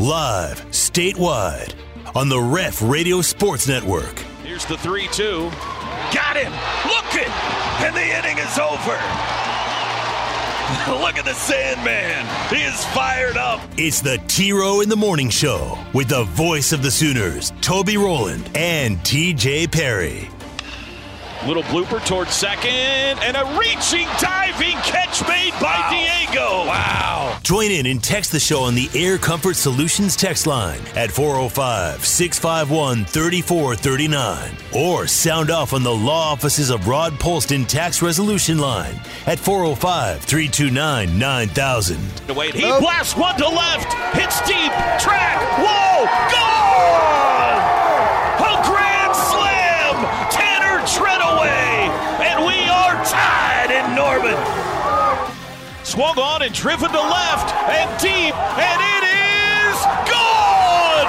Live, statewide, on the Ref Radio Sports Network. Here's the 3 2. Got him! Look it! And the inning is over! Look at the Sandman! He is fired up! It's the T Row in the Morning Show with the voice of the Sooners, Toby Rowland and TJ Perry. Little blooper towards second, and a reaching, diving catch made by wow. Diego. Wow. Join in and text the show on the Air Comfort Solutions text line at 405 651 3439. Or sound off on the law offices of Rod Polston Tax Resolution line at 405 329 9000. He blasts one to left, hits deep, track, whoa, gone! Norman. Swung on and driven to left and deep, and it is gone!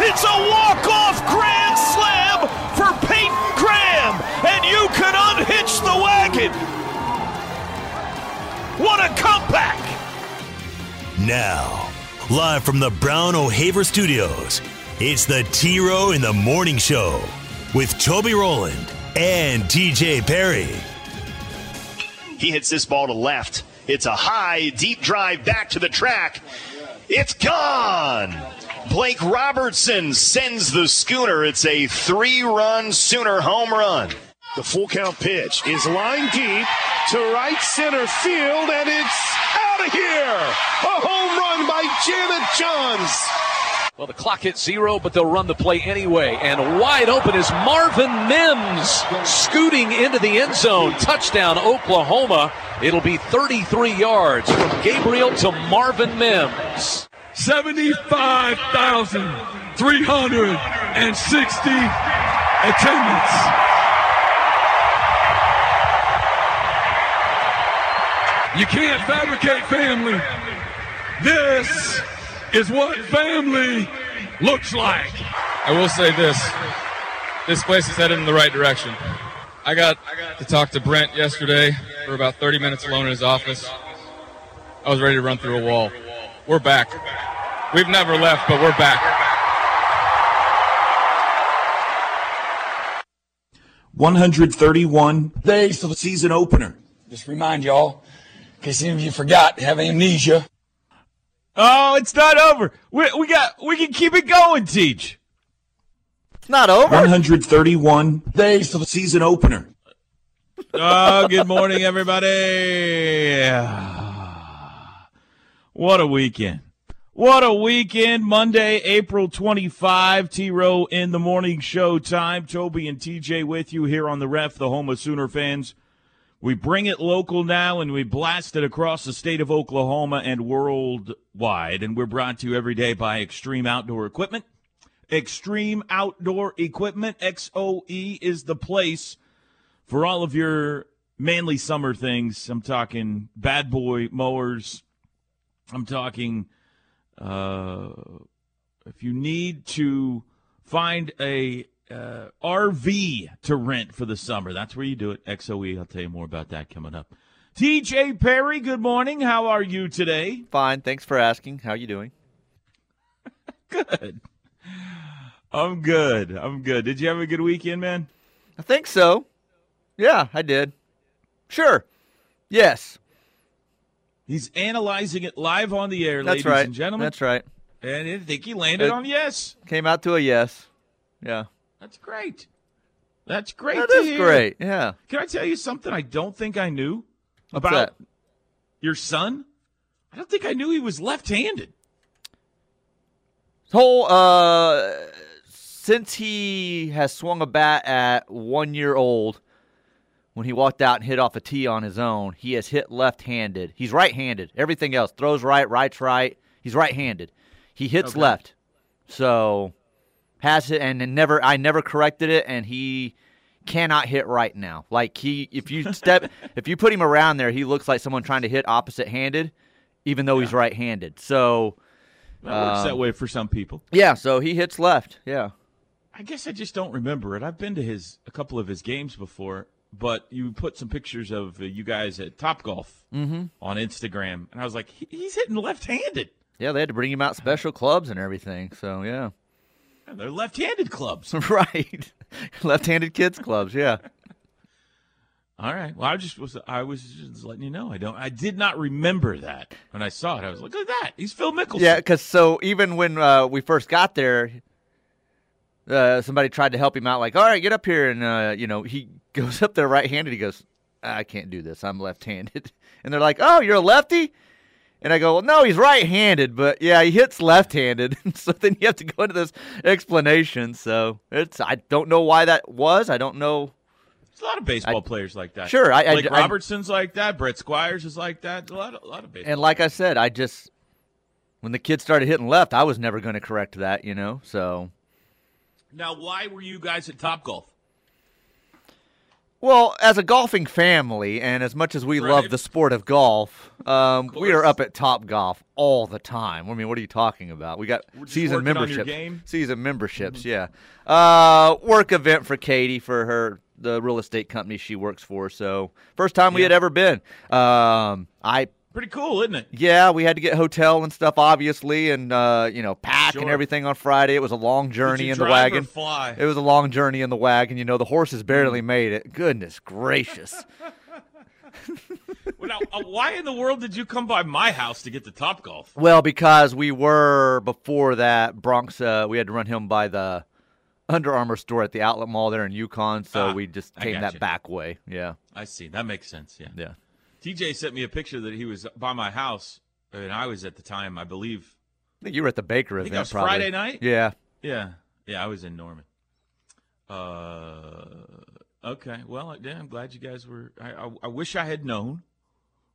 It's a walk-off grand slam for Peyton Graham, and you can unhitch the wagon. What a comeback! Now, live from the Brown O'Haver Studios, it's the T Row in the Morning Show with Toby Rowland and TJ Perry. He hits this ball to left. It's a high, deep drive back to the track. It's gone. Blake Robertson sends the schooner. It's a three run Sooner home run. The full count pitch is lined deep to right center field, and it's out of here. A home run by Jana Johns. Well, the clock hits zero, but they'll run the play anyway. And wide open is Marvin Mims scooting into the end zone. Touchdown, Oklahoma. It'll be 33 yards from Gabriel to Marvin Mims. 75,360 attendance. You can't fabricate family. This is what family looks like. I will say this this place is headed in the right direction. I got to talk to Brent yesterday for about 30 minutes alone in his office. I was ready to run through a wall. We're back. We've never left, but we're back. 131 days to the season opener. Just remind y'all, in case any of you forgot, have amnesia. Oh, it's not over. We, we got we can keep it going, Teach. It's not over. 131 days to the season opener. oh, good morning, everybody. What a weekend. What a weekend. Monday, April 25. T Row in the morning show time. Toby and TJ with you here on the ref, the home of Sooner fans. We bring it local now and we blast it across the state of Oklahoma and worldwide. And we're brought to you every day by Extreme Outdoor Equipment. Extreme Outdoor Equipment, XOE, is the place for all of your manly summer things. I'm talking bad boy mowers. I'm talking uh, if you need to find a uh, RV to rent for the summer. That's where you do it. XOE. I'll tell you more about that coming up. TJ Perry, good morning. How are you today? Fine. Thanks for asking. How are you doing? good. I'm good. I'm good. Did you have a good weekend, man? I think so. Yeah, I did. Sure. Yes. He's analyzing it live on the air, That's ladies right. and gentlemen. That's right. And I think he landed It- on yes. Came out to a yes. Yeah. That's great. That's great. That is hear. great. Yeah. Can I tell you something I don't think I knew What's about that? your son? I don't think I knew he was left-handed. Whole uh since he has swung a bat at one year old, when he walked out and hit off a tee on his own, he has hit left handed. He's right handed. Everything else throws right, right's right. He's right handed. He hits Okay. left. So has it and never I never corrected it and he cannot hit right now. Like he if you step if you put him around there, he looks like someone trying to hit opposite handed, even though he's right handed. So That works Um, that way for some people. yeah, so he hits left. Yeah. I guess I just don't remember it. I've been to his a couple of his games before, but you put some pictures of uh, you guys at Top Golf Mm-hmm. on Instagram, and I was like, he's hitting left-handed. Yeah, they had to bring him out special clubs and everything. So yeah, Yeah, they're left-handed clubs. right. Left-handed kids clubs. Yeah. All right. Well, I just was I was just letting you know. I don't. I did not remember that when I saw it. I was like, look at that. He's Phil Mickelson. Yeah, because so even when uh, we first got there, uh, somebody tried to help him out. Like, all right, get up here, and uh, you know, he goes up there right-handed. He goes, I can't do this. I'm left-handed. And they're like, oh, you're a lefty. And I go, well, no, he's right-handed, but yeah, he hits left-handed. so then you have to go into this explanation. So it's I don't know why that was. I don't know. There's a lot of baseball players like that. Sure, I- I- like I- Robertson's like that. Brett Squires is like that. A lot, of, a lot of baseball. And like I said, I just when the kids started hitting left, I was never going to correct that, you know. So Now, why were you guys at Top Golf? Well, as a golfing family, and as much as we love the sport of golf, um, we are up at Top Golf all the time. I mean, what are you talking about? We got season working on your memberships. Mm-hmm. Season memberships, yeah. Uh, work event for Katie for her the real estate company she works for. So first time we Yeah. had ever been. Um, I Pretty cool, isn't it? yeah, we had to get hotel and stuff, obviously, and uh, you know, pack and everything on Friday. It was a long journey you in the wagon. fly? It was a long journey in the wagon. You know, the horses Mm. barely made it. Goodness gracious! Well, now, uh, why in the world did you come by my house to get the Top Golf? well, because we were before that Bronx. Uh, we had to run him by the Under Armour store at the outlet mall there in Yukon, so Ah, we just came that gotcha. back way. Yeah, I see. That makes sense. Yeah. yeah. TJ sent me a picture that he was by my house, and I was at the time, I believe. I think you were at the Baker I event. that was probably. Friday night. Yeah. Yeah, yeah, I was in Norman. Uh, okay. Well, yeah, I'm glad you guys were. I, I, I wish I had known.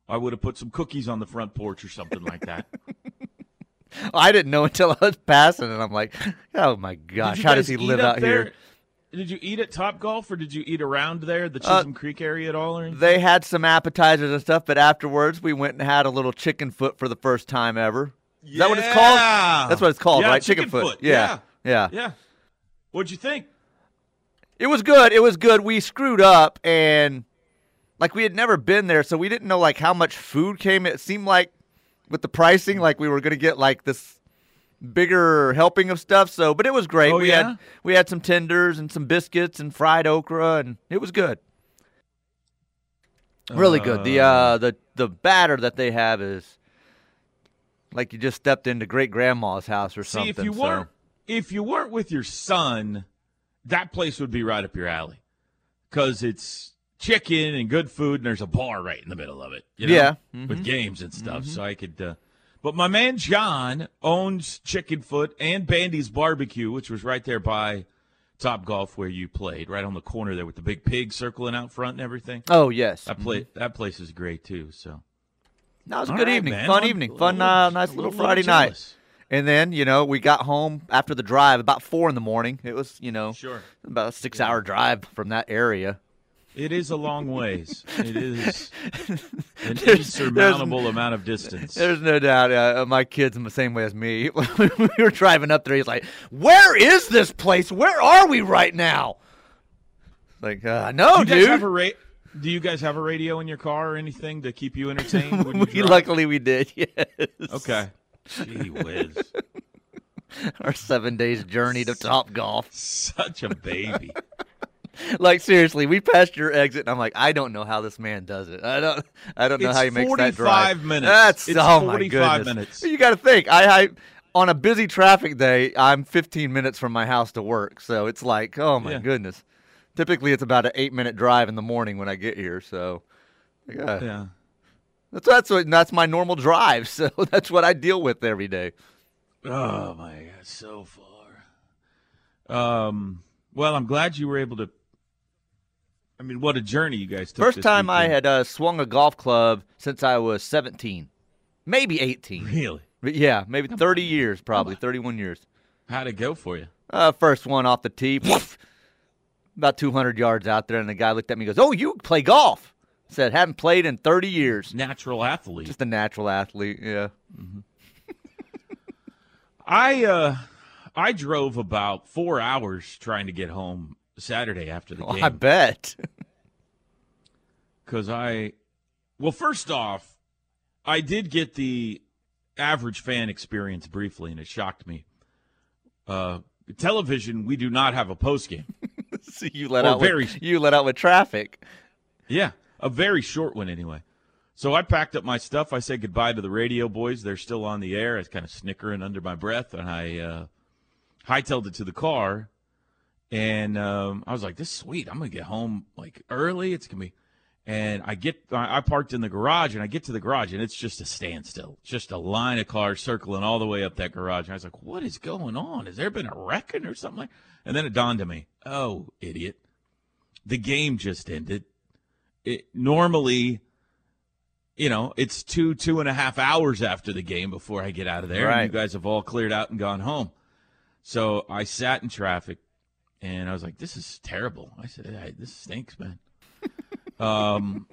I would have put some cookies on the front porch or something like that. I didn't know until I was passing, and I'm like, oh my gosh, how does he live out there? here? Did you eat at Top Golf or did you eat around there, the Uh, Chisholm Creek area at all? Or anything? They had some appetizers and stuff, but afterwards we went and had a little chicken foot for the first time ever. Is that what it's called? That's what it's called, Yeah, right? chicken foot. Yeah. yeah. yeah. What'd you think? It was good. It was good. We screwed up and like we had never been there, so we didn't know like how much food came. It seemed like with the pricing, like we were gonna get like this bigger helping of stuff. So, but it was great. Oh, we yeah? had we had some tenders and some biscuits and fried okra, and it was good. Really good. The uh the the batter that they have is like you just stepped into great grandma's house or See, something. if you so- weren't if you weren't with your son, that place would be right up your alley because it's chicken and good food, and there's a bar right in the middle of it. You know, Yeah. with Mhm. games and stuff. So I could. Uh, but my man John owns Chicken Foot and Bandy's Barbecue, which was right there by Top Golf where you played, right on the corner there with the big pig circling out front and everything. Oh yes. That play that place is great too. So That was a All good right, evening, man. fun I'm evening, fun, little- uh, nice little little Friday night. And then you know we got home after the drive about four in the morning. It was you know Sure. about a six hour drive from that area. It is a long ways. It is an insurmountable amount of distance. There's no doubt. Uh, my kid's in the same way as me. We were driving up there, he's like, "Where is this place? Where are we right now?" Like, uh, no, you dude. have a ra- Do you guys have a radio in your car or anything to keep you entertained? When you we luckily we did. Yes. Okay. Gee whiz. Our seven days journey to Top Golf. Such a baby. like seriously, we passed your exit, and I'm like, I don't know how this man does it. I don't, I don't know It's how he makes that 45 drive. minutes. That's It's oh my 45 goodness. minutes. You got to think. I, I on a busy traffic day, I'm 15 minutes from my house to work, so it's like, oh my Yeah. goodness. Typically, it's about an eight minute drive in the morning when I get here. So, yeah, Yeah. that's that's what that's my normal drive. So that's what I deal with every day. Oh my god, so far. Um. Well, I'm glad you were able to. I mean, what a journey you guys took. First this time I had uh, swung a golf club since I was 17, maybe 18. Really? But yeah, maybe 30 years, probably 31 years. How'd it go for you? Uh, first one off the tee, about 200 yards out there, and the guy looked at me and goes, "Oh, you play golf?" Said, "Haven't played in 30 years." Natural athlete. Just a natural athlete, yeah. I uh, I drove about four hours trying to get home Saturday after the Oh, game. I bet. because I, well, first off, I did get the average fan experience briefly, and it shocked me. Uh, television, we do not have a post game. so you let Or out very- with, you let out with traffic. Yeah, a very short one anyway. So I packed up my stuff. I said goodbye to the radio boys. They're still on the air. I was kind of snickering under my breath, and I uh, hightailed it to the car. And um, I was like, "This is sweet. I'm gonna get home like early. It's gonna be." And I get, I parked in the garage, and I get to the garage, and it's just a standstill. It's just a line of cars circling all the way up that garage. And I was like, "What is going on? Has there been a wrecking or something?" Like? And then it dawned on me, "Oh, idiot! The game just ended." it, normally, you know, it's two, two and a half hours after the game before I get out of there. Right. And you guys have all cleared out and gone home. So I sat in traffic and I was like, this is terrible. I said, hey, this stinks, man. um,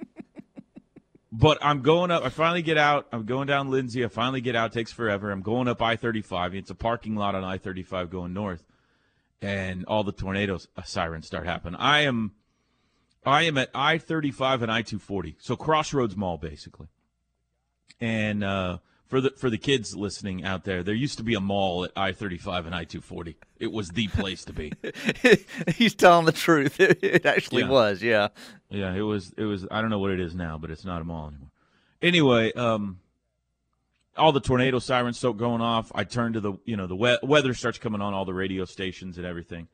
but I'm going up. I finally get out. I'm going down Lindsey. I finally get out. takes forever. I'm going up I 35. It's a parking lot on I 35 going north. And all the tornadoes uh, sirens start happening. I am I am at I 35 and I 240. So Crossroads Mall, basically. And uh, for the for the kids listening out there, there used to be a mall at I 35 and I 240. It was the place to be. He's telling the truth. It actually Yeah. was, yeah. Yeah, it was. It was. I don't know what it is now, but it's not a mall anymore. Anyway, um, all the tornado sirens start going off. I turn to the, you know, the we- weather starts coming on all the radio stations and everything,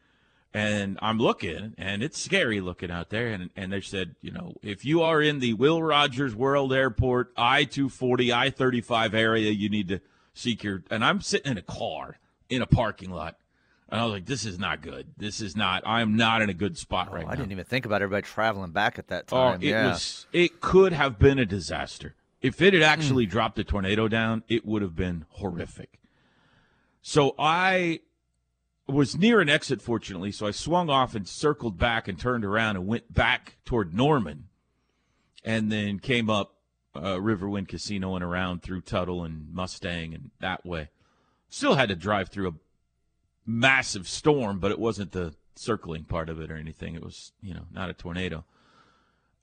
and I'm looking, and it's scary looking out there. And and they said, you know, if you are in the Will Rogers World Airport I two forty I thirty five area, you need to seek your. And I'm sitting in a car in a parking lot. And I was like, "This is not good. This is not. I am not in a good spot right Oh, I now." didn't even think about everybody traveling back at that time. Oh, it yeah. was. It could have been a disaster. If it had actually Hmm. dropped a tornado down, it would have been horrific. So I was near an exit, fortunately. So I swung off and circled back and turned around and went back toward Norman, and then came up uh, Riverwind Casino and around through Tuttle and Mustang and that way. Still had to drive through a massive storm, but it wasn't the circling part of it or anything. It was, you know, not a tornado.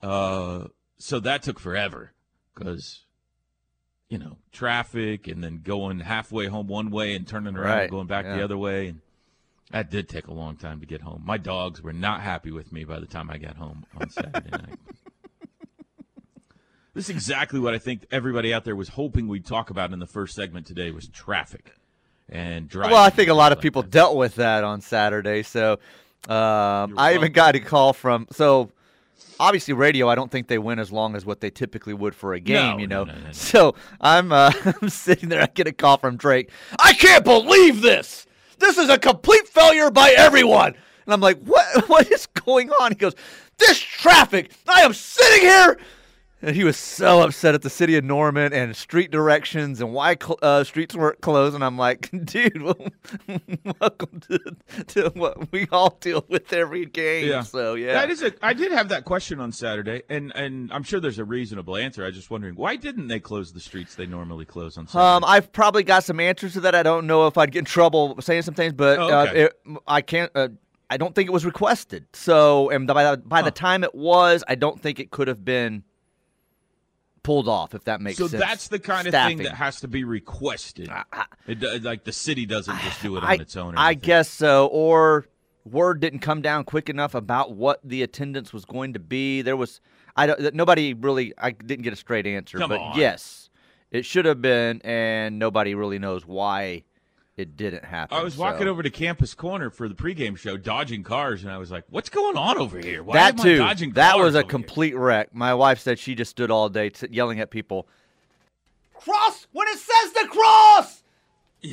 Uh, so that took forever because, you know, traffic and then going halfway home one way and turning around Right, and going back yeah. the other way. And that did take a long time to get home. My dogs were not happy with me by the time I got home on Saturday night. This is exactly what I think everybody out there was hoping we'd talk about in the first segment today was traffic and driving. Well, I think a lot of people dealt with that on Saturday. So um, I even got a call from so obviously radio. I don't think they win as long as what they typically would for a game. No, you know, no, no, no. so I'm uh, I'm sitting there. I get a call from Drake. I can't believe this. This is a complete failure by everyone. And I'm like, what? What is going on? He goes, this traffic. I am sitting here. And he was so upset at the city of Norman and street directions and why cl- uh, streets weren't closed. And I'm like, dude, well, welcome to, to what we all deal with every game. Yeah. So, yeah. That is a. I did have that question on Saturday, and and I'm sure there's a reasonable answer. I was just wondering why didn't they close the streets they normally close on Saturday? Um, I've probably got some answers to that. I don't know if I'd get in trouble saying some things, but Oh, uh, it, I can't. Uh, I don't think it was requested. So, and by the, by the time it was, I don't think it could have been pulled off. If that makes so sense. So that's the kind of Staffing. thing that has to be requested. It, like the city doesn't just do it on I, its own. Or I guess so. Or word didn't come down quick enough about what the attendance was going to be. There was, I don't. Nobody really. I didn't get a straight answer. Come but on. yes, it should have been, and nobody really knows why it didn't happen. I was walking so. over to Campus Corner for the pregame show, dodging cars, and I was like, "What's going on over here? Why that am I too. That was a over here?" complete wreck. My wife said she just stood all day t- yelling at people. Cross when it says to cross.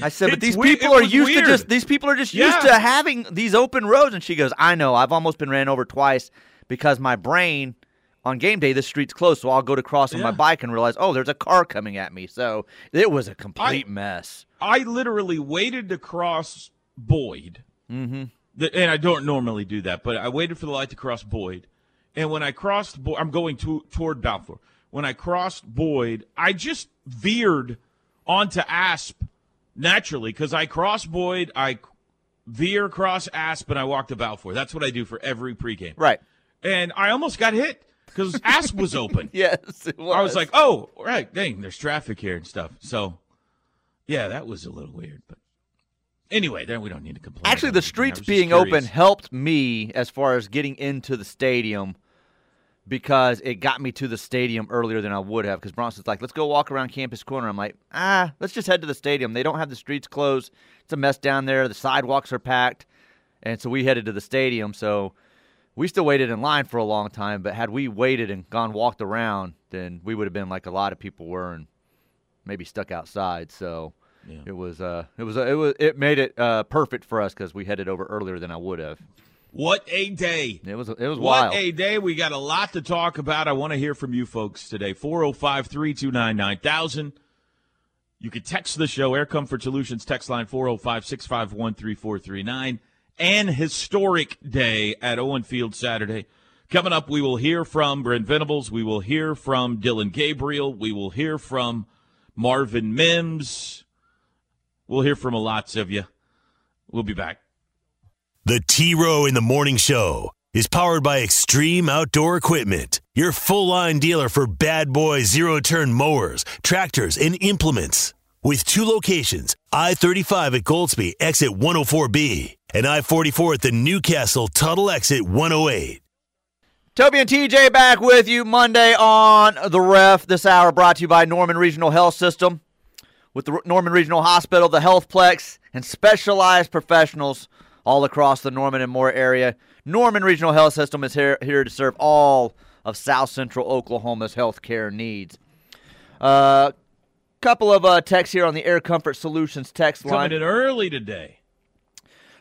I said, but It's these people it are used weird. to just these people are just used to having these open roads. And she goes, I know. I've almost been ran over twice because my brain on game day this street's closed, so I'll go to cross on my bike and realize, oh, there's a car coming at me. So it was a complete mess. I literally waited to cross Boyd. Mm-hmm. The, and I don't normally do that, but I waited for the light to cross Boyd. And when I crossed, Boyd, I'm going to, toward Balfour. When I crossed Boyd, I just veered onto Asp naturally because I cross Boyd, I veer across Asp, and I walk to Balfour. That's what I do for every pregame. Right. And I almost got hit because Asp was open. Yes, it was. I was like, oh, right, dang, there's traffic here and stuff. So Yeah, that was a little weird, but anyway, then we don't need to complain. Actually, the streets being open helped me as far as getting into the stadium because it got me to the stadium earlier than I would have. Because Bronson's like, let's go walk around Campus Corner. I'm like, ah, let's just head to the stadium. They don't have the streets closed. It's a mess down there. The sidewalks are packed. And so we headed to the stadium. So we still waited in line for a long time. But had we waited and gone walked around, then we would have been like a lot of people were and maybe stuck outside. So. Yeah. It was uh it was it was it made it uh perfect for us because we headed over earlier than I would have. What a day! It was it was What wild. What a day. We got a lot to talk about. I want to hear from you folks today. 405 329 9000. You can text the show, Air Comfort Solutions text line 405 651 3439. An historic day at Owen Field Saturday. Coming up, we will hear from Brent Venables. We will hear from Dillon Gabriel. We will hear from Marvin Mims. We'll hear from a lots of you. We'll be back. The T Row in the Morning Show is powered by Extreme Outdoor Equipment, your full line dealer for bad boy zero turn mowers, tractors, and implements. With two locations I 35 at Goldsby, exit 104B, and I 44 at the Newcastle Tuttle exit 108. Toby and TJ back with you Monday on the ref. This hour brought to you by Norman Regional Health System. With the Norman Regional Hospital, the Healthplex, and specialized professionals all across the Norman and Moore area. Norman Regional Health System is here, here to serve all of South Central Oklahoma's healthcare needs. A uh, couple of uh, texts here on the Air Comfort Solutions text line. Coming in early today.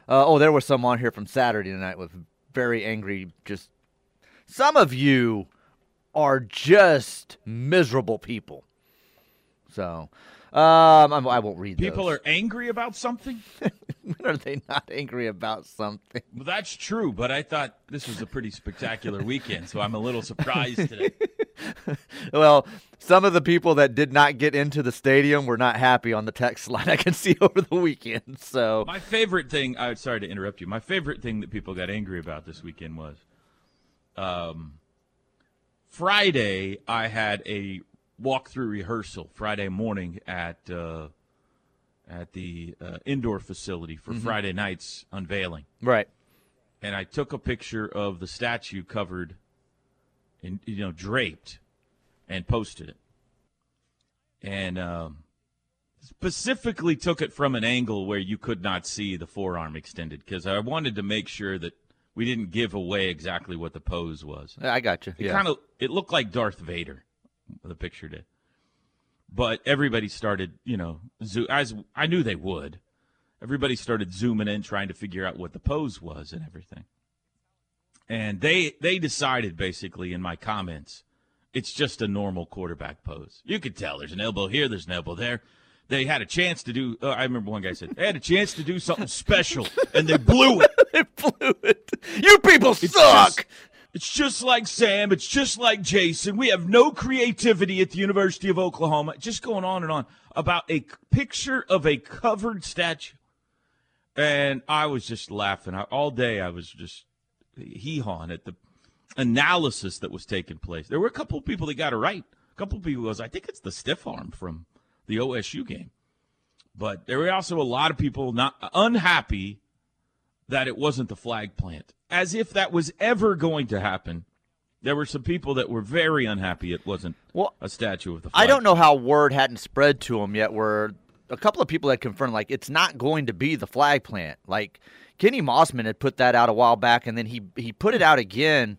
Uh, oh, there was some on here from Saturday night with very angry. Just some of you are just miserable people. So, um, I'm- I won't read People those. are angry about something? when are they not angry about something? Well, that's true, but I thought this was a pretty spectacular weekend, so I'm a little surprised today. Well, some of the people that did not get into the stadium were not happy on the text line. I can see over the weekend. So, My favorite thing, I'm sorry to interrupt you. My favorite thing that people got angry about this weekend was um, Friday, I had a walkthrough rehearsal Friday morning at uh, at the uh, indoor facility for Mhm. Friday night's unveiling. right. and I took a picture of the statue covered and you know draped and posted it. And um, specifically took it from an angle where you could not see the forearm extended because I wanted to make sure that we didn't give away exactly what the pose was. I got you. It Yeah. kind of it looked like Darth Vader. The picture did, but everybody started, you know, zo- as I knew they would. Everybody started zooming in, trying to figure out what the pose was and everything. And they they decided basically in my comments, it's just a normal quarterback pose. You could tell there's an elbow here, there's an elbow there. They had a chance to do. Uh, I remember one guy said they had a chance to do something special, and they blew it. they blew it. You people It's suck. just- it's just like Sam. It's just like Jason. We have no creativity at the University of Oklahoma. Just going on and on about a picture of a covered statue. And I was just laughing. I, all day I was just hee hawing at the analysis that was taking place. There were a couple of people that got it right. A couple of people was, I think it's the stiff arm from the OSU game. But there were also a lot of people not unhappy that it wasn't the flag plant, as if that was ever going to happen. There were some people that were very unhappy it wasn't Well, a statue of the flag. I don't know how word hadn't spread to them yet. Where a couple of people had confirmed, like it's not going to be the flag plant. Like Kenny Mossman had put that out a while back, and then he he put it out again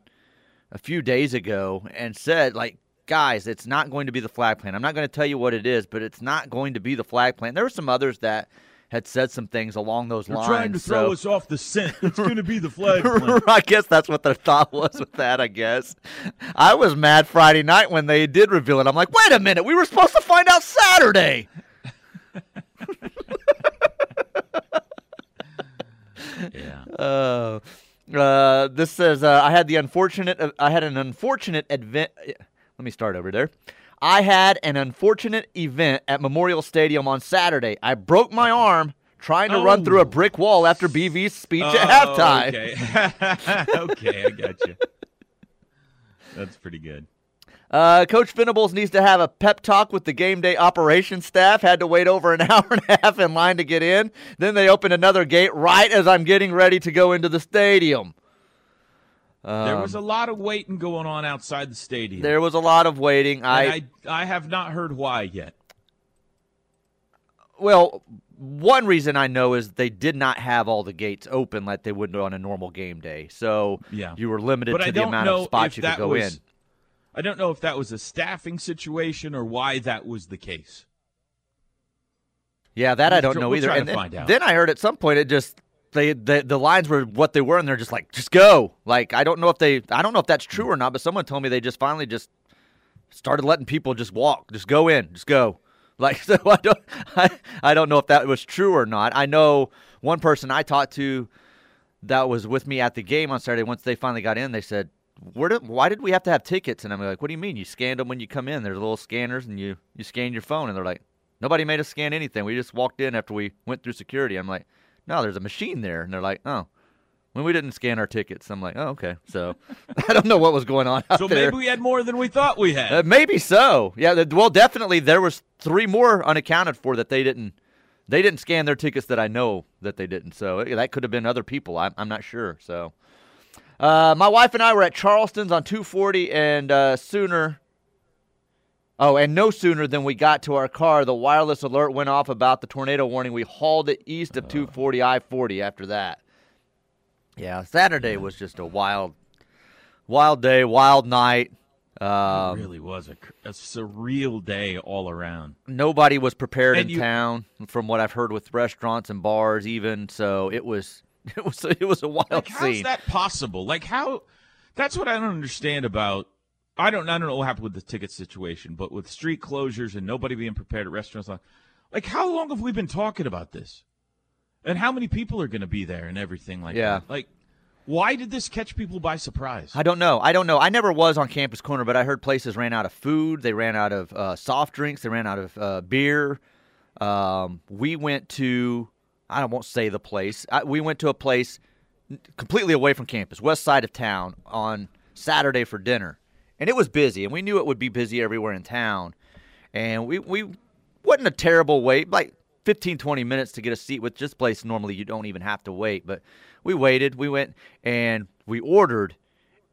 a few days ago and said, like, guys, it's not going to be the flag plant. I'm not going to tell you what it is, but it's not going to be the flag plant. There were some others that had said some things along those They're lines. trying to throw so- us off the scent. It's going to be the flag plant. I guess that's what their thought was with that, I guess. I was mad Friday night when they did reveal it. I'm like, wait a minute, we were supposed to find out Saturday. yeah. Uh, uh, this says uh, I had the unfortunate. uh, I had an unfortunate event. Let me start over there. I had an unfortunate event at Memorial Stadium on Saturday. I broke my arm trying to run through a brick wall after BV's speech at Oh, halftime. Okay. okay, I got you. That's pretty good. Uh, Coach Venables needs to have a pep talk with the game day operations staff. Had to wait over an hour and a half in line to get in. Then they opened another gate right as I'm getting ready to go into the stadium. there was a Um, lot of waiting going on outside the stadium. there was a lot of waiting. I, I, I have not heard why yet. well, one reason I know is they did not have all the gates open like they would on a normal game day. So Yeah. you were limited But to I the amount of spots you could go was, in. I don't know if that was a staffing situation or why that was the case. Yeah, that I We'll don't tr- know either. and then, find out. then I heard at some point it just they the, the lines were what they were, and they're just like, just go. Like I don't know if they I don't know if that's true or not, but someone told me they just finally just started letting people just walk, just go in, just go. Like so, I don't I, I don't know if that was true or not. I know one person I talked to that was with me at the game on Saturday. Once they finally got in, they said, "Where did, why did we have to have tickets?" And I'm like, "What do you mean? You scanned them when you come in? There's little scanners, and you you scan your phone." And they're like, "Nobody made us scan anything. We just walked in after we went through security." I'm like, "No, there's a machine there." And they're like, "Oh." When we didn't scan our tickets, I'm like, oh, okay. So I don't know what was going on out So there. maybe we had more than we thought we had. Uh, maybe so. Yeah. Well, definitely there was three more unaccounted for that they didn't. They didn't scan their tickets that I know that they didn't. So that could have been other people. I'm, I'm not sure. So, uh, my wife and I were at Charleston's on 240, and uh, sooner. Oh, and no sooner than we got to our car, the wireless alert went off about the tornado warning. We hauled it east of 240 I 40 after that. Yeah, Saturday was just a wild, wild day, wild night. Um, it really was a, a surreal day all around. nobody was prepared And in you- town, from what I've heard with restaurants and bars, even. So it was, it was, it was a wild Like, how's scene. that possible? Like, how? That's what I don't understand about. I don't. I don't know what happened with the ticket situation, but with street closures and nobody being prepared at restaurants, like, like how long have we been talking about this? And how many people are going to be there and everything like Yeah. that? Like, why did this catch people by surprise? I don't know. I don't know. I never was on Campus Corner, but I heard places ran out of food. They ran out of uh, soft drinks. They ran out of uh, beer. Um, we went to, I won't say the place. I, we went to a place completely away from campus, west side of town, on Saturday for dinner, and it was busy. And we knew it would be busy everywhere in town. And we we wasn't a terrible wait, like 15, 20 minutes to get a seat. With this place, normally you don't even have to wait, but we waited. We went and we ordered,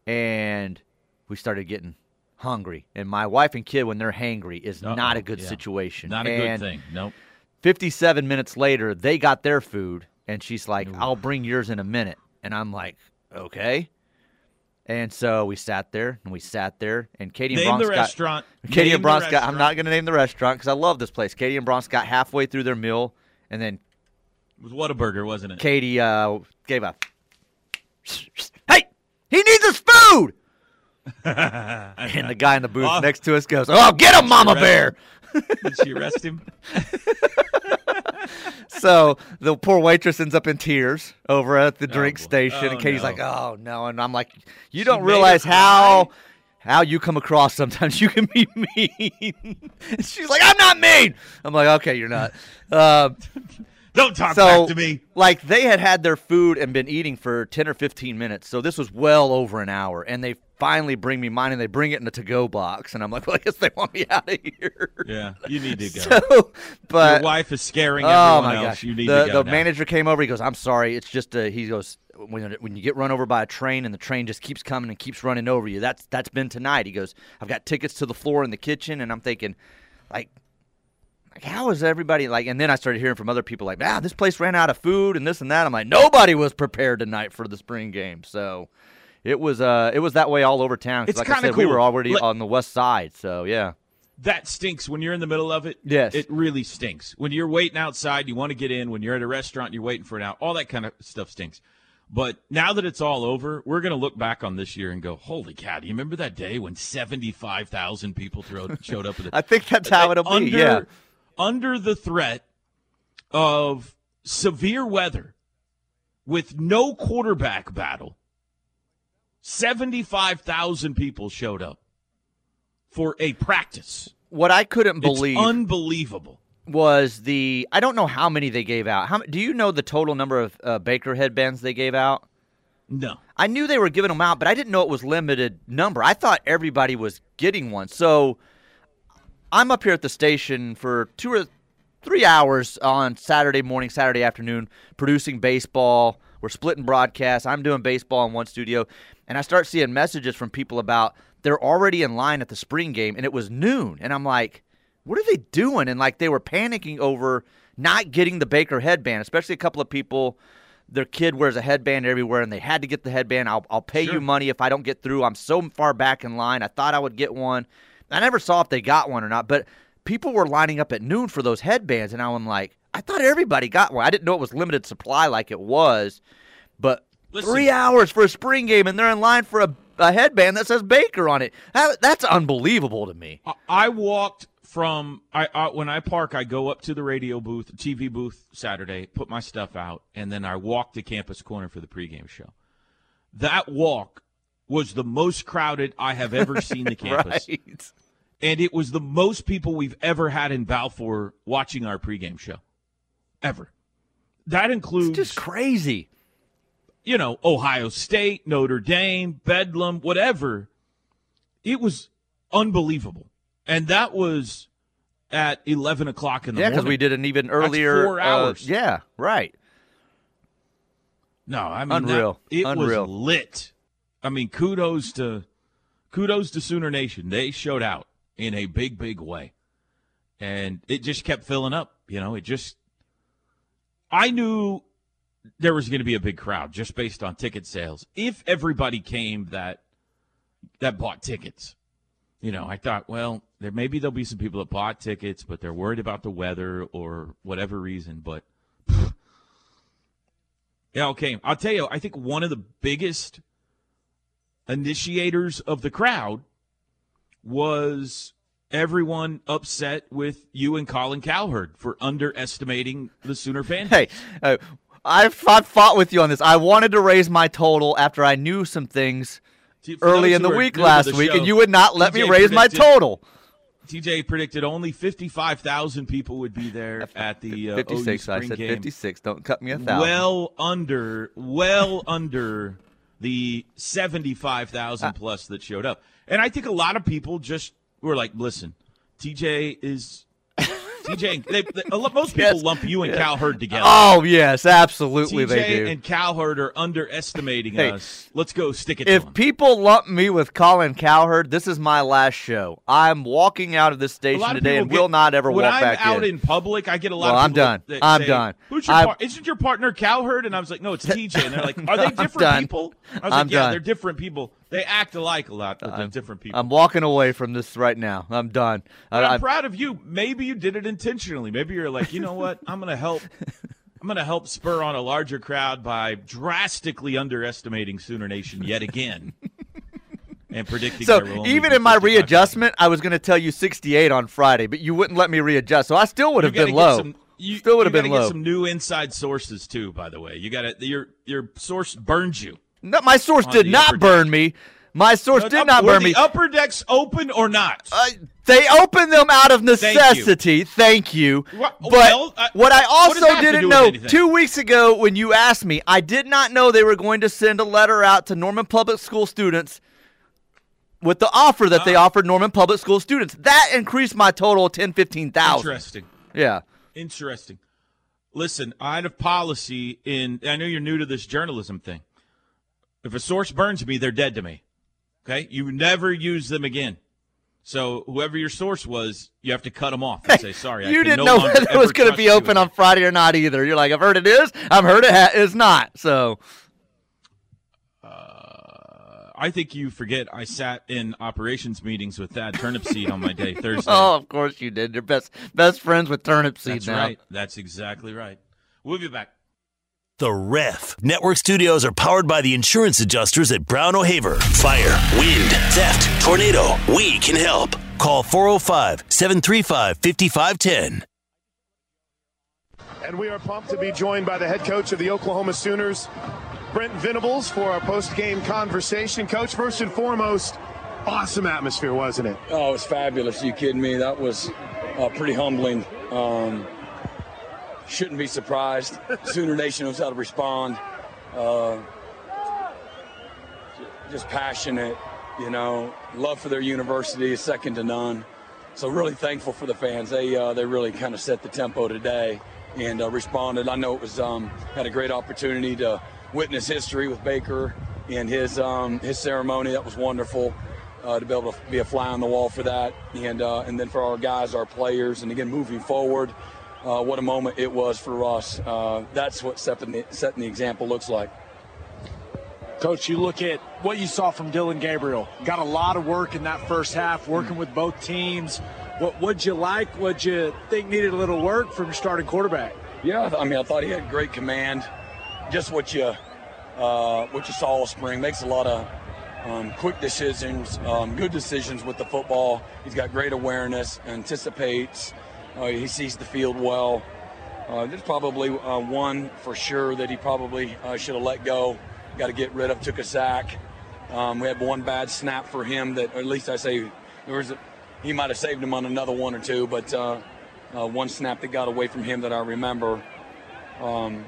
and we started getting hungry. And my wife and kid, when they're hangry, is Uh-oh, not a good yeah. situation. Not a And good thing. Nope. 57 minutes later, they got their food, and she's like, I'll bring yours in a minute. And I'm like, okay. And so we sat there, and we sat there, and Katie and Name Bronx the got, restaurant. Katie Name and Bronx got, I'm not going to name the restaurant because I love this place. Katie and Bronx got halfway through their meal, and then It was Whataburger, wasn't it? Katie uh, gave a, hey, he needs his food. and the guy in the booth next to us goes, oh, get him, Mama Bear. Did she arrest him? So the poor waitress ends up in tears over at the drink boy. station, Oh, and Katie's no. like, "Oh no!" And I'm like, "You She don't realize how cry? how you come across. Sometimes you can be mean." She's like, "I'm not mean." I'm like, "Okay, you're not." Um, Don't talk so, back to me. like, they had had their food and been eating for ten or fifteen minutes, so this was well over an hour, and they finally bring me mine, and they bring it in a to-go box, and I'm like, "Well, I guess they want me out of here." Yeah, you need to go. So, but Your wife is scaring oh everyone my else. gosh, You need the to go the now. manager came over. He goes, "I'm sorry. It's just a." He goes, "When when you get run over by a train and the train just keeps coming and keeps running over you, that's that's been tonight." He goes, "I've got tickets to the floor in the kitchen," and I'm thinking, like. Like how is everybody like? And then I started hearing from other people like, "Ah, this place ran out of food and this and that." I'm like, nobody was prepared tonight for the spring game, so it was uh it was that way all over town. It's like kinda said, we were already Let- on the west side, so yeah. that stinks when you're in the middle of it. Yes. It really stinks. When you're waiting outside, you want to get in. When you're at a restaurant, you're waiting for an hour. All that kind of stuff stinks. But now that it's all over, we're going to look back on this year and go, holy cow, do you remember that day when 75,000 people showed up? At the, I think that's how it'll under, be. Yeah. Under the threat of severe weather with no quarterback battle, 75,000 people showed up for a practice. What I couldn't It's believe unbelievable. was the I don't know how many they gave out. How do you know the total number of uh, Baker headbands they gave out? No. I knew they were giving them out, but I didn't know it was limited number. I thought everybody was getting one. So I'm up here at the station for two or three hours on Saturday morning, Saturday afternoon, producing baseball. We're splitting broadcasts. I'm doing baseball in one studio, and I start seeing messages from people about they're already in line at the spring game, and it was noon, and I'm like, what are they doing? And like they were panicking over not getting the Baker headband, especially a couple of people. Their kid wears a headband everywhere, and they had to get the headband. I'll, I'll pay Sure. you money if I don't get through. I'm so far back in line. I thought I would get one. I never saw if they got one or not, but people were lining up at noon for those headbands, and I'm like, I thought everybody got one. I didn't know it was limited supply like it was, but Listen. three hours for a spring game, and they're in line for a, a headband that says Baker on it. That- that's unbelievable to me. I- I walked from I, I when I park, I go up to the radio booth, TV booth Saturday, put my stuff out, and then I walk to Campus Corner for the pregame show. That walk was the most crowded I have ever seen the campus, Right. and it was the most people we've ever had in Balfour watching our pregame show, ever. That includes It's just crazy. you know, Ohio State, Notre Dame, Bedlam, whatever. It was unbelievable. And that was at 11 o'clock in the Yeah, morning. Yeah, because we did an even earlier. four uh, hours. yeah, right. No, I mean, that- Unreal. it Unreal. was lit. I mean, kudos to kudos to Sooner Nation. They showed out in a big, big way. And it just kept filling up. You know, it just. I knew there was going to be a big crowd just based on ticket sales. If everybody came that that bought tickets, you know, I thought, well, there maybe there'll be some people that bought tickets, but they're worried about the weather or whatever reason. But yeah, okay. I'll tell you, I think one of the biggest initiators of the crowd was everyone upset with you and Colin Cowherd for underestimating the Sooner fan. Hey, uh, I fought with you on this. I wanted to raise my total after I knew some things See, early in the week last the week, show, and you would not let me TJ raise my total. TJ predicted only 55,000 people would be there at the uh, OU 56. I said game. 56. Don't cut me a thousand. Well under, well under the 75,000 plus that showed up. And I think a lot of people just were like, listen, TJ is. TJ, they, they, most people Yes. lump you and Yeah. Cowherd together. oh yes, absolutely TJ they do. and Cowherd are underestimating Hey, us. Let's go stick it to if people lump me with Colin Cowherd, this is my last show. I'm walking out of this station of today and get- will not ever when walk I'm back out in. in public, I get a lot Well, of I'm done. that I'm say, done. Who's your par- isn't your partner Cowherd? And I was like, no, it's TJ. And they're like, are they I'm different people? I was I'm like, yeah, done. they're different people. They act alike a lot, but they're different people. I'm walking away from this right now. I'm done. But I- I'm proud of you. Maybe you did it intentionally. Maybe you're like, you know what? I'm gonna help. I'm gonna help spur on a larger crowd by drastically underestimating Sooner Nation yet again, and predicting. So there will only even in my readjustment, I was going to tell you 68 on Friday, but you wouldn't let me readjust, so I still would have been low. Some, you, still would have been low. some new inside sources too. By the way, you got to your your source burns you. No, my source did not burn me. My source No, did up- not were burn the me. upper decks open or not? Uh, they opened them out of necessity. Thank you. Wha- But well, uh, what I what also to didn't know two weeks ago when you asked me, I did not know they were going to send a letter out to Norman Public School students with the offer that they Ah. offered Norman Public School students. That increased my total to 10, 15,000. Interesting. Yeah. Interesting. Listen, I had a policy in. I know you're new to this journalism thing. If a source burns me, they're dead to me. Okay, you never use them again. So whoever your source was, you have to cut them off and say sorry. You didn't no know whether it was going to be open on Friday or not either. You're like, I've heard it is. I've heard it ha- is not. So uh, I think you forget I sat in operations meetings with Thad Turnipseed on my day Thursday. Oh, of course you did. You're best best friends with Turnipseed That's now. right. That's exactly right. We'll be back. The Ref. Network studios are powered by the insurance adjusters at Brown O'Haver. Fire, wind, theft, tornado. We can help. Call 405 735 5510. And we are pumped to be joined by the head coach of the Oklahoma Sooners, Brent Venables, for our post-game conversation. Coach, first and foremost, awesome atmosphere, wasn't it? Oh, it was fabulous. you kidding me? That was uh, pretty humbling. Um, shouldn't be surprised. Sooner Nation knows how to respond. Uh, just passionate. You know, love for their university is second to none. So really thankful for the fans. They uh, they really kind of set the tempo today and uh, responded. I know it was um, had a great opportunity to witness history with Baker and his um, his ceremony. That was wonderful uh, to be able to be a fly on the wall for that, and uh, and then for our guys, our players, and again moving forward, uh, what a moment it was for Ross. Uh, that's what setting the, setting the example looks like. Coach, you look at what you saw from Dillon Gabriel. Got a lot of work in that first half, working with both teams. What would you like? Would you think needed a little work from your starting quarterback? Yeah, I mean, I thought he had great command. Just what you uh, what you saw all spring makes a lot of um, quick decisions, um, good decisions with the football. He's got great awareness, anticipates. Uh, he sees the field well. Uh, there's probably uh, one for sure that he probably uh, should have let go got to get rid of. Took a sack. Um, we had one bad snap for him that, at least I say, there was a, he might have saved him on another one or two, but uh, uh, one snap that got away from him that I remember. Um,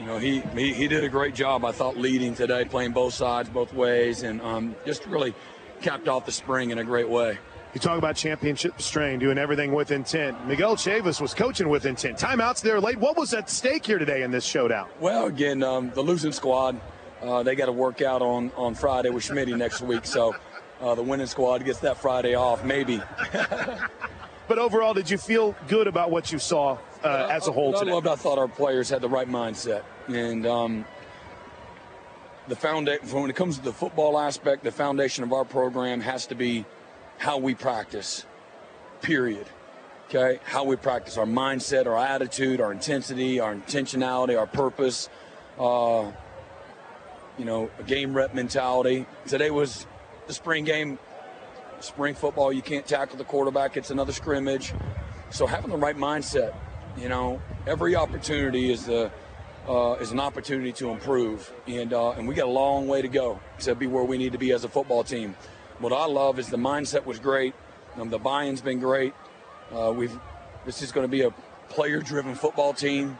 you know, he, he, he did a great job, I thought, leading today, playing both sides, both ways, and um, just really capped off the spring in a great way. You talk about championship strain, doing everything with intent. Miguel Chavis was coaching with intent. Timeouts there late. What was at stake here today in this showdown? Well, again, um, the losing squad, uh, they got to work out on, on Friday with Schmidt next week. So uh, the winning squad gets that Friday off, maybe. but overall, did you feel good about what you saw uh, as a whole today? I loved. I thought our players had the right mindset, and um, the foundation. When it comes to the football aspect, the foundation of our program has to be how we practice, period. Okay? How we practice our mindset, our attitude, our intensity, our intentionality, our purpose, uh, you know, a game rep mentality. Today was the spring game, spring football. You can't tackle the quarterback, it's another scrimmage. So having the right mindset, you know, every opportunity is the uh, is an opportunity to improve, and uh, and we got a long way to go to be where we need to be as a football team what I love is the mindset was great. Um, the buy-in's been great. Uh, we've this is going to be a player-driven football team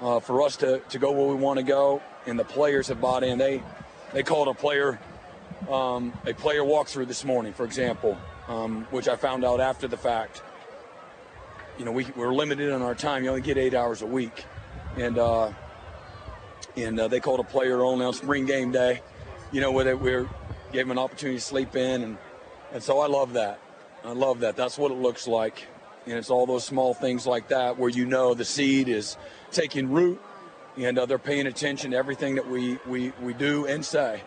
uh, for us to, to go where we want to go, and the players have bought in. They they called a player um, a player walkthrough this morning, for example, um, which I found out after the fact. You know, we, we're limited on our time. You only get eight hours a week, and uh, and uh, they called a player only on spring game day. You know, where we're gave him an opportunity to sleep in, and and so I love that. I love that. That's what it looks like, and it's all those small things like that where you know the seed is taking root, and uh, they're paying attention to everything that we we we do and say.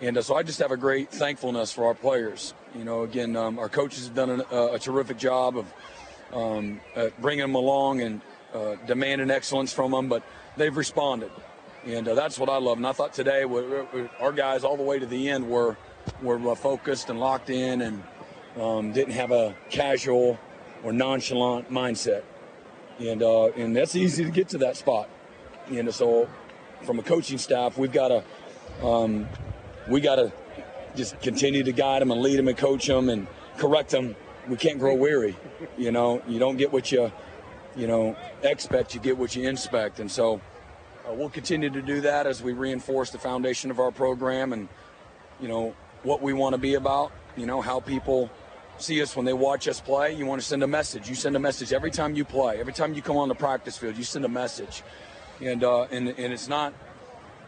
And uh, so I just have a great thankfulness for our players. You know, again, um, our coaches have done a, a terrific job of um, uh, bringing them along and uh, demanding excellence from them, but they've responded and uh, that's what I love. And I thought today, we're, we're, our guys all the way to the end were were uh, focused and locked in, and um, didn't have a casual or nonchalant mindset. And uh, and that's easy to get to that spot. And so, from a coaching staff, we've got to um, we got to just continue to guide them and lead them and coach them and correct them. We can't grow weary. You know, you don't get what you you know expect. You get what you inspect, and so. Uh, we'll continue to do that as we reinforce the foundation of our program and, you know, what we want to be about, you know, how people see us when they watch us play. You want to send a message. You send a message every time you play. Every time you come on the practice field, you send a message. And, uh, and, and it's not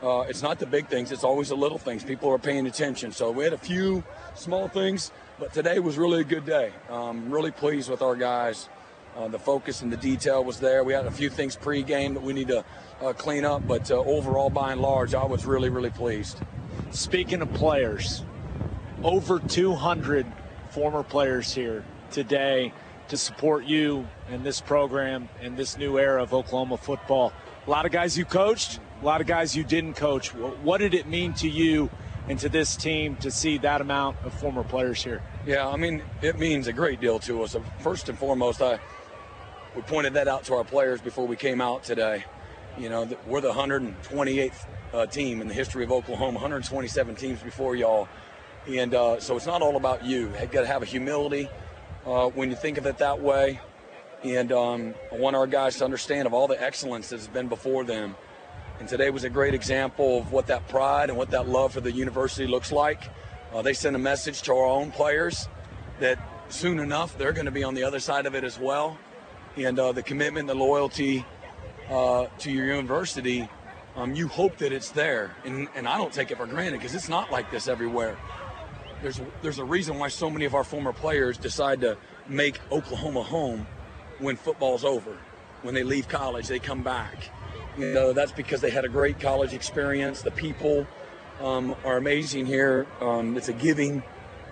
uh, it's not the big things. It's always the little things. People are paying attention. So we had a few small things, but today was really a good day. Um, really pleased with our guys. Uh, the focus and the detail was there. We had a few things pre-game that we need to uh, clean up, but uh, overall, by and large, I was really, really pleased. Speaking of players, over 200 former players here today to support you and this program and this new era of Oklahoma football. A lot of guys you coached, a lot of guys you didn't coach. What did it mean to you and to this team to see that amount of former players here? Yeah, I mean, it means a great deal to us. First and foremost, I we pointed that out to our players before we came out today. You know, we're the 128th uh, team in the history of Oklahoma, 127 teams before y'all. And uh, so it's not all about you. You've got to have a humility uh, when you think of it that way. And um, I want our guys to understand of all the excellence that's been before them. And today was a great example of what that pride and what that love for the university looks like. Uh, they sent a message to our own players that soon enough they're going to be on the other side of it as well. And uh, the commitment, the loyalty uh, to your university, um, you hope that it's there. And, and I don't take it for granted because it's not like this everywhere. There's, there's a reason why so many of our former players decide to make Oklahoma home when football's over. When they leave college, they come back. You know, that's because they had a great college experience. The people um, are amazing here. Um, it's a giving.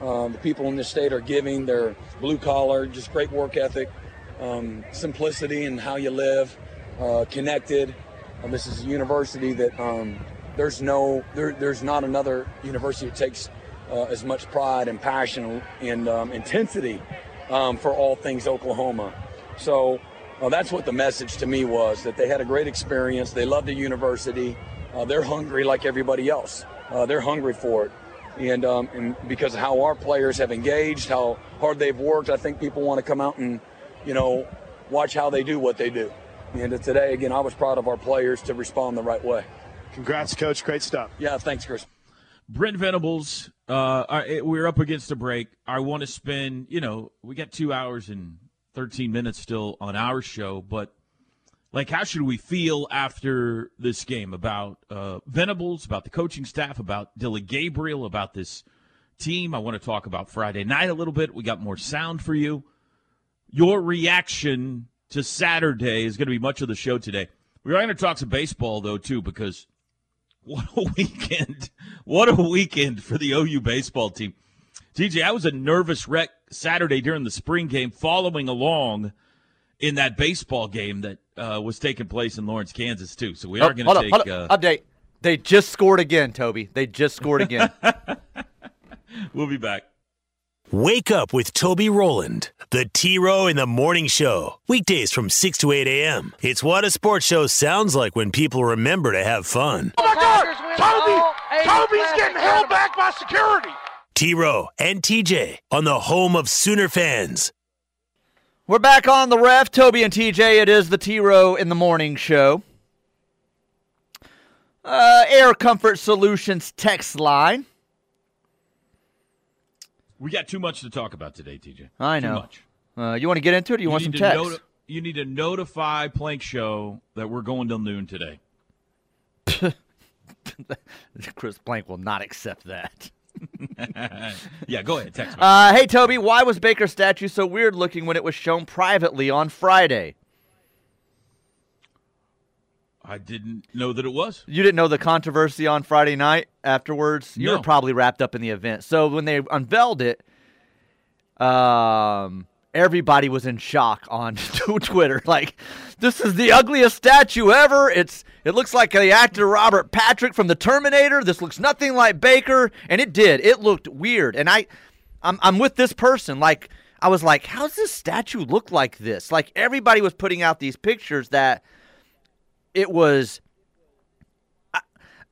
Uh, the people in this state are giving. They're blue collar, just great work ethic, um, simplicity in how you live, uh, connected. Um, this is a university that um, there's no, there, there's not another university that takes uh, as much pride and passion and um, intensity for all things Oklahoma. So uh, that's what the message to me was that they had a great experience. They love the university. Uh, they're hungry like everybody else. Uh, they're hungry for it. And, um, and because of how our players have engaged, how hard they've worked, I think people want to come out and, you know, watch how they do what they do. And today, again, I was proud of our players to respond the right way. Congrats, Coach. Great stuff. Yeah, thanks, Chris. Brent Venables, uh, we're up against a break. I want to spend, you know, we got two hours and 13 minutes still on our show, but like, how should we feel after this game about uh, Venables, about the coaching staff, about Dillon Gabriel, about this team? I want to talk about Friday night a little bit. We got more sound for you. Your reaction to Saturday is going to be much of the show today. We are going to talk some baseball, though, too, because what a weekend. What a weekend for the OU baseball team. TJ, I was a nervous wreck Saturday during the spring game, following along in that baseball game that uh, was taking place in Lawrence, Kansas, too. So we oh, are going to take hold uh, update. They just scored again, Toby. They just scored again. we'll be back. Wake up with Toby Rowland, the T Row in the Morning Show. Weekdays from 6 to 8 a.m. It's what a sports show sounds like when people remember to have fun. Oh my God! Toby! Toby's getting held back by security! T Row and TJ on the home of Sooner fans. We're back on the ref. Toby and TJ, it is the T Row in the morning show. Uh, Air Comfort Solutions text line. We got too much to talk about today, TJ. I know. Too much. Uh, you want to get into it or you, you want some text? Noti- you need to notify Plank Show that we're going till noon today. Chris Plank will not accept that. yeah, go ahead. Text me. Uh, hey, Toby, why was Baker's statue so weird looking when it was shown privately on Friday? I didn't know that it was. You didn't know the controversy on Friday night afterwards? You no. were probably wrapped up in the event. So when they unveiled it, um, everybody was in shock on Twitter. Like, this is the ugliest statue ever. It's it looks like the actor Robert Patrick from The Terminator. This looks nothing like Baker, and it did. It looked weird. And I, I'm I'm with this person. Like, I was like, how does this statue look like this? Like everybody was putting out these pictures that it was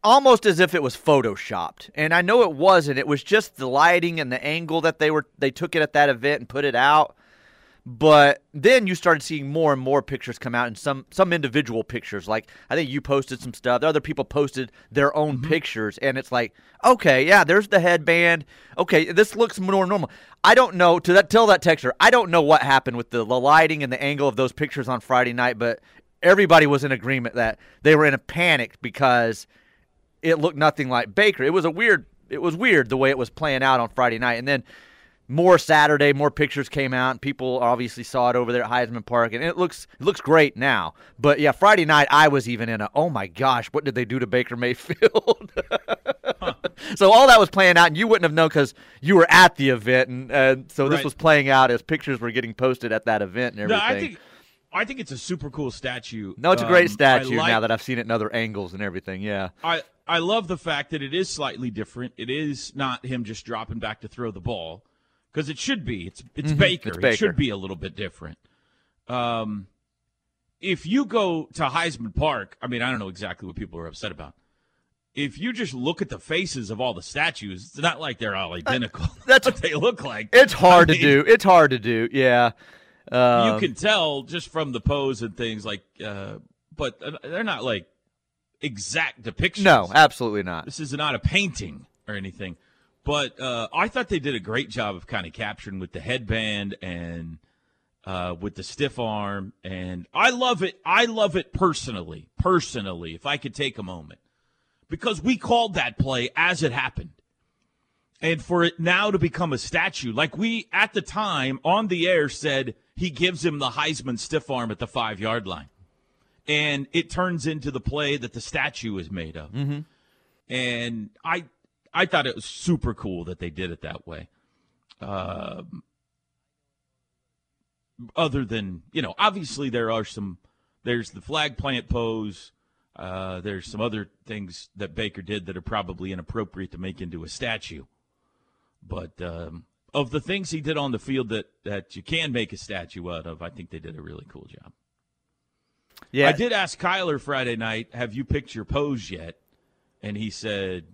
almost as if it was photoshopped and i know it wasn't it was just the lighting and the angle that they were they took it at that event and put it out but then you started seeing more and more pictures come out, and some some individual pictures. Like I think you posted some stuff. The other people posted their own mm-hmm. pictures, and it's like, okay, yeah, there's the headband. Okay, this looks more normal. I don't know to that tell that texture. I don't know what happened with the, the lighting and the angle of those pictures on Friday night, but everybody was in agreement that they were in a panic because it looked nothing like Baker. It was a weird. It was weird the way it was playing out on Friday night, and then more Saturday, more pictures came out, and people obviously saw it over there at Heisman Park, and it looks it looks great now. But yeah, Friday night I was even in a oh my gosh, what did they do to Baker Mayfield? huh. So all that was playing out, and you wouldn't have known because you were at the event, and, and so this right. was playing out as pictures were getting posted at that event and everything. No, I think. It's a super cool statue. No, it's a great um, statue like, now that I've seen it in other angles and everything. Yeah. I, I love the fact that it is slightly different. It is not him just dropping back to throw the ball because it should be. It's it's, mm-hmm. Baker. it's Baker. It should be a little bit different. Um, if you go to Heisman Park, I mean, I don't know exactly what people are upset about. If you just look at the faces of all the statues, it's not like they're all uh, identical. That's what they look like. It's hard I to mean, do. It's hard to do. Yeah. Um, you can tell just from the pose and things like, uh, but they're not like exact depictions. No, absolutely not. This is not a painting or anything. But uh, I thought they did a great job of kind of capturing with the headband and uh, with the stiff arm. And I love it. I love it personally. Personally, if I could take a moment, because we called that play as it happened. And for it now to become a statue, like we at the time on the air said, he gives him the Heisman stiff arm at the five yard line. And it turns into the play that the statue is made of. Mm-hmm. And I I thought it was super cool that they did it that way. Um, other than you know, obviously there are some. There's the flag plant pose. Uh, there's some other things that Baker did that are probably inappropriate to make into a statue. But um, of the things he did on the field that that you can make a statue out of, I think they did a really cool job. Yeah, I did ask Kyler Friday night, "Have you picked your pose yet?" And he said,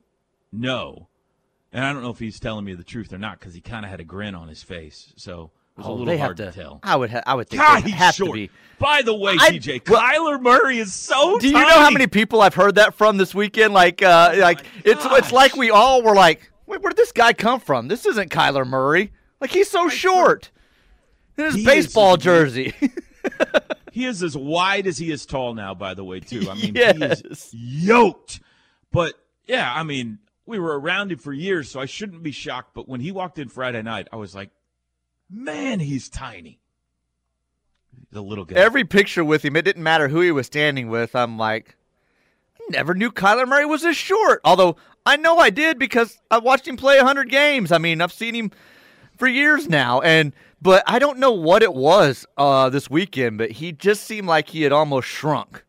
"No." And I don't know if he's telling me the truth or not because he kind of had a grin on his face, so it was Oh, a little hard to, to- tell. I would ha- I would think God, he's have to short. be. By the way, I- TJ, Kyler Murray is so. Do you know how many people I've heard that from this weekend? Like, uh, like it's it's like we all were like, Wait, where did this guy come from? This isn't Kyler Murray. Like he's so short in his He is baseball as- jersey. He is as wide as he is tall now, by the way, too. I mean, he is yoked. But yeah, I mean, we were around him for years, so I shouldn't be shocked. But when he walked in Friday night, I was like, man, he's tiny. A little guy. Every picture with him, it didn't matter who he was standing with. I'm like, I never knew Kyler Murray was this short. Although I know I did because I watched him play 100 games. I mean, I've seen him for years now, and but I don't know what it was uh, this weekend. But he just seemed like he had almost shrunk.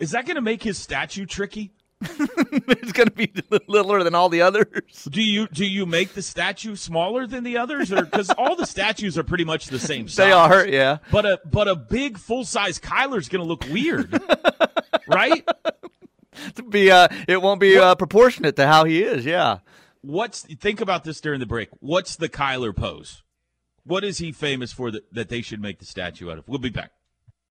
Is that going to make his statue tricky? it's going to be littler than all the others. Do you do you make the statue smaller than the others, or because all the statues are pretty much the same size? They are, yeah. But a but a big full size Kyler's going to look weird, right? To be, uh, it won't be uh, proportionate to how he is. Yeah. What's think about this during the break? What's the Kyler pose? What is he famous for that, that they should make the statue out of? We'll be back.